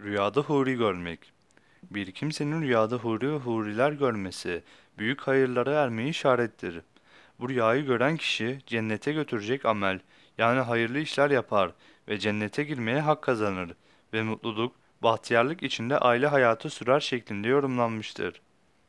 Rüyada huri görmek. Bir kimsenin rüyada huri ve huriler görmesi büyük hayırlara ermeyi işarettir. Bu rüyayı gören kişi cennete götürecek amel yani hayırlı işler yapar ve cennete girmeye hak kazanır ve mutluluk, bahtiyarlık içinde aile hayatı sürer şeklinde yorumlanmıştır.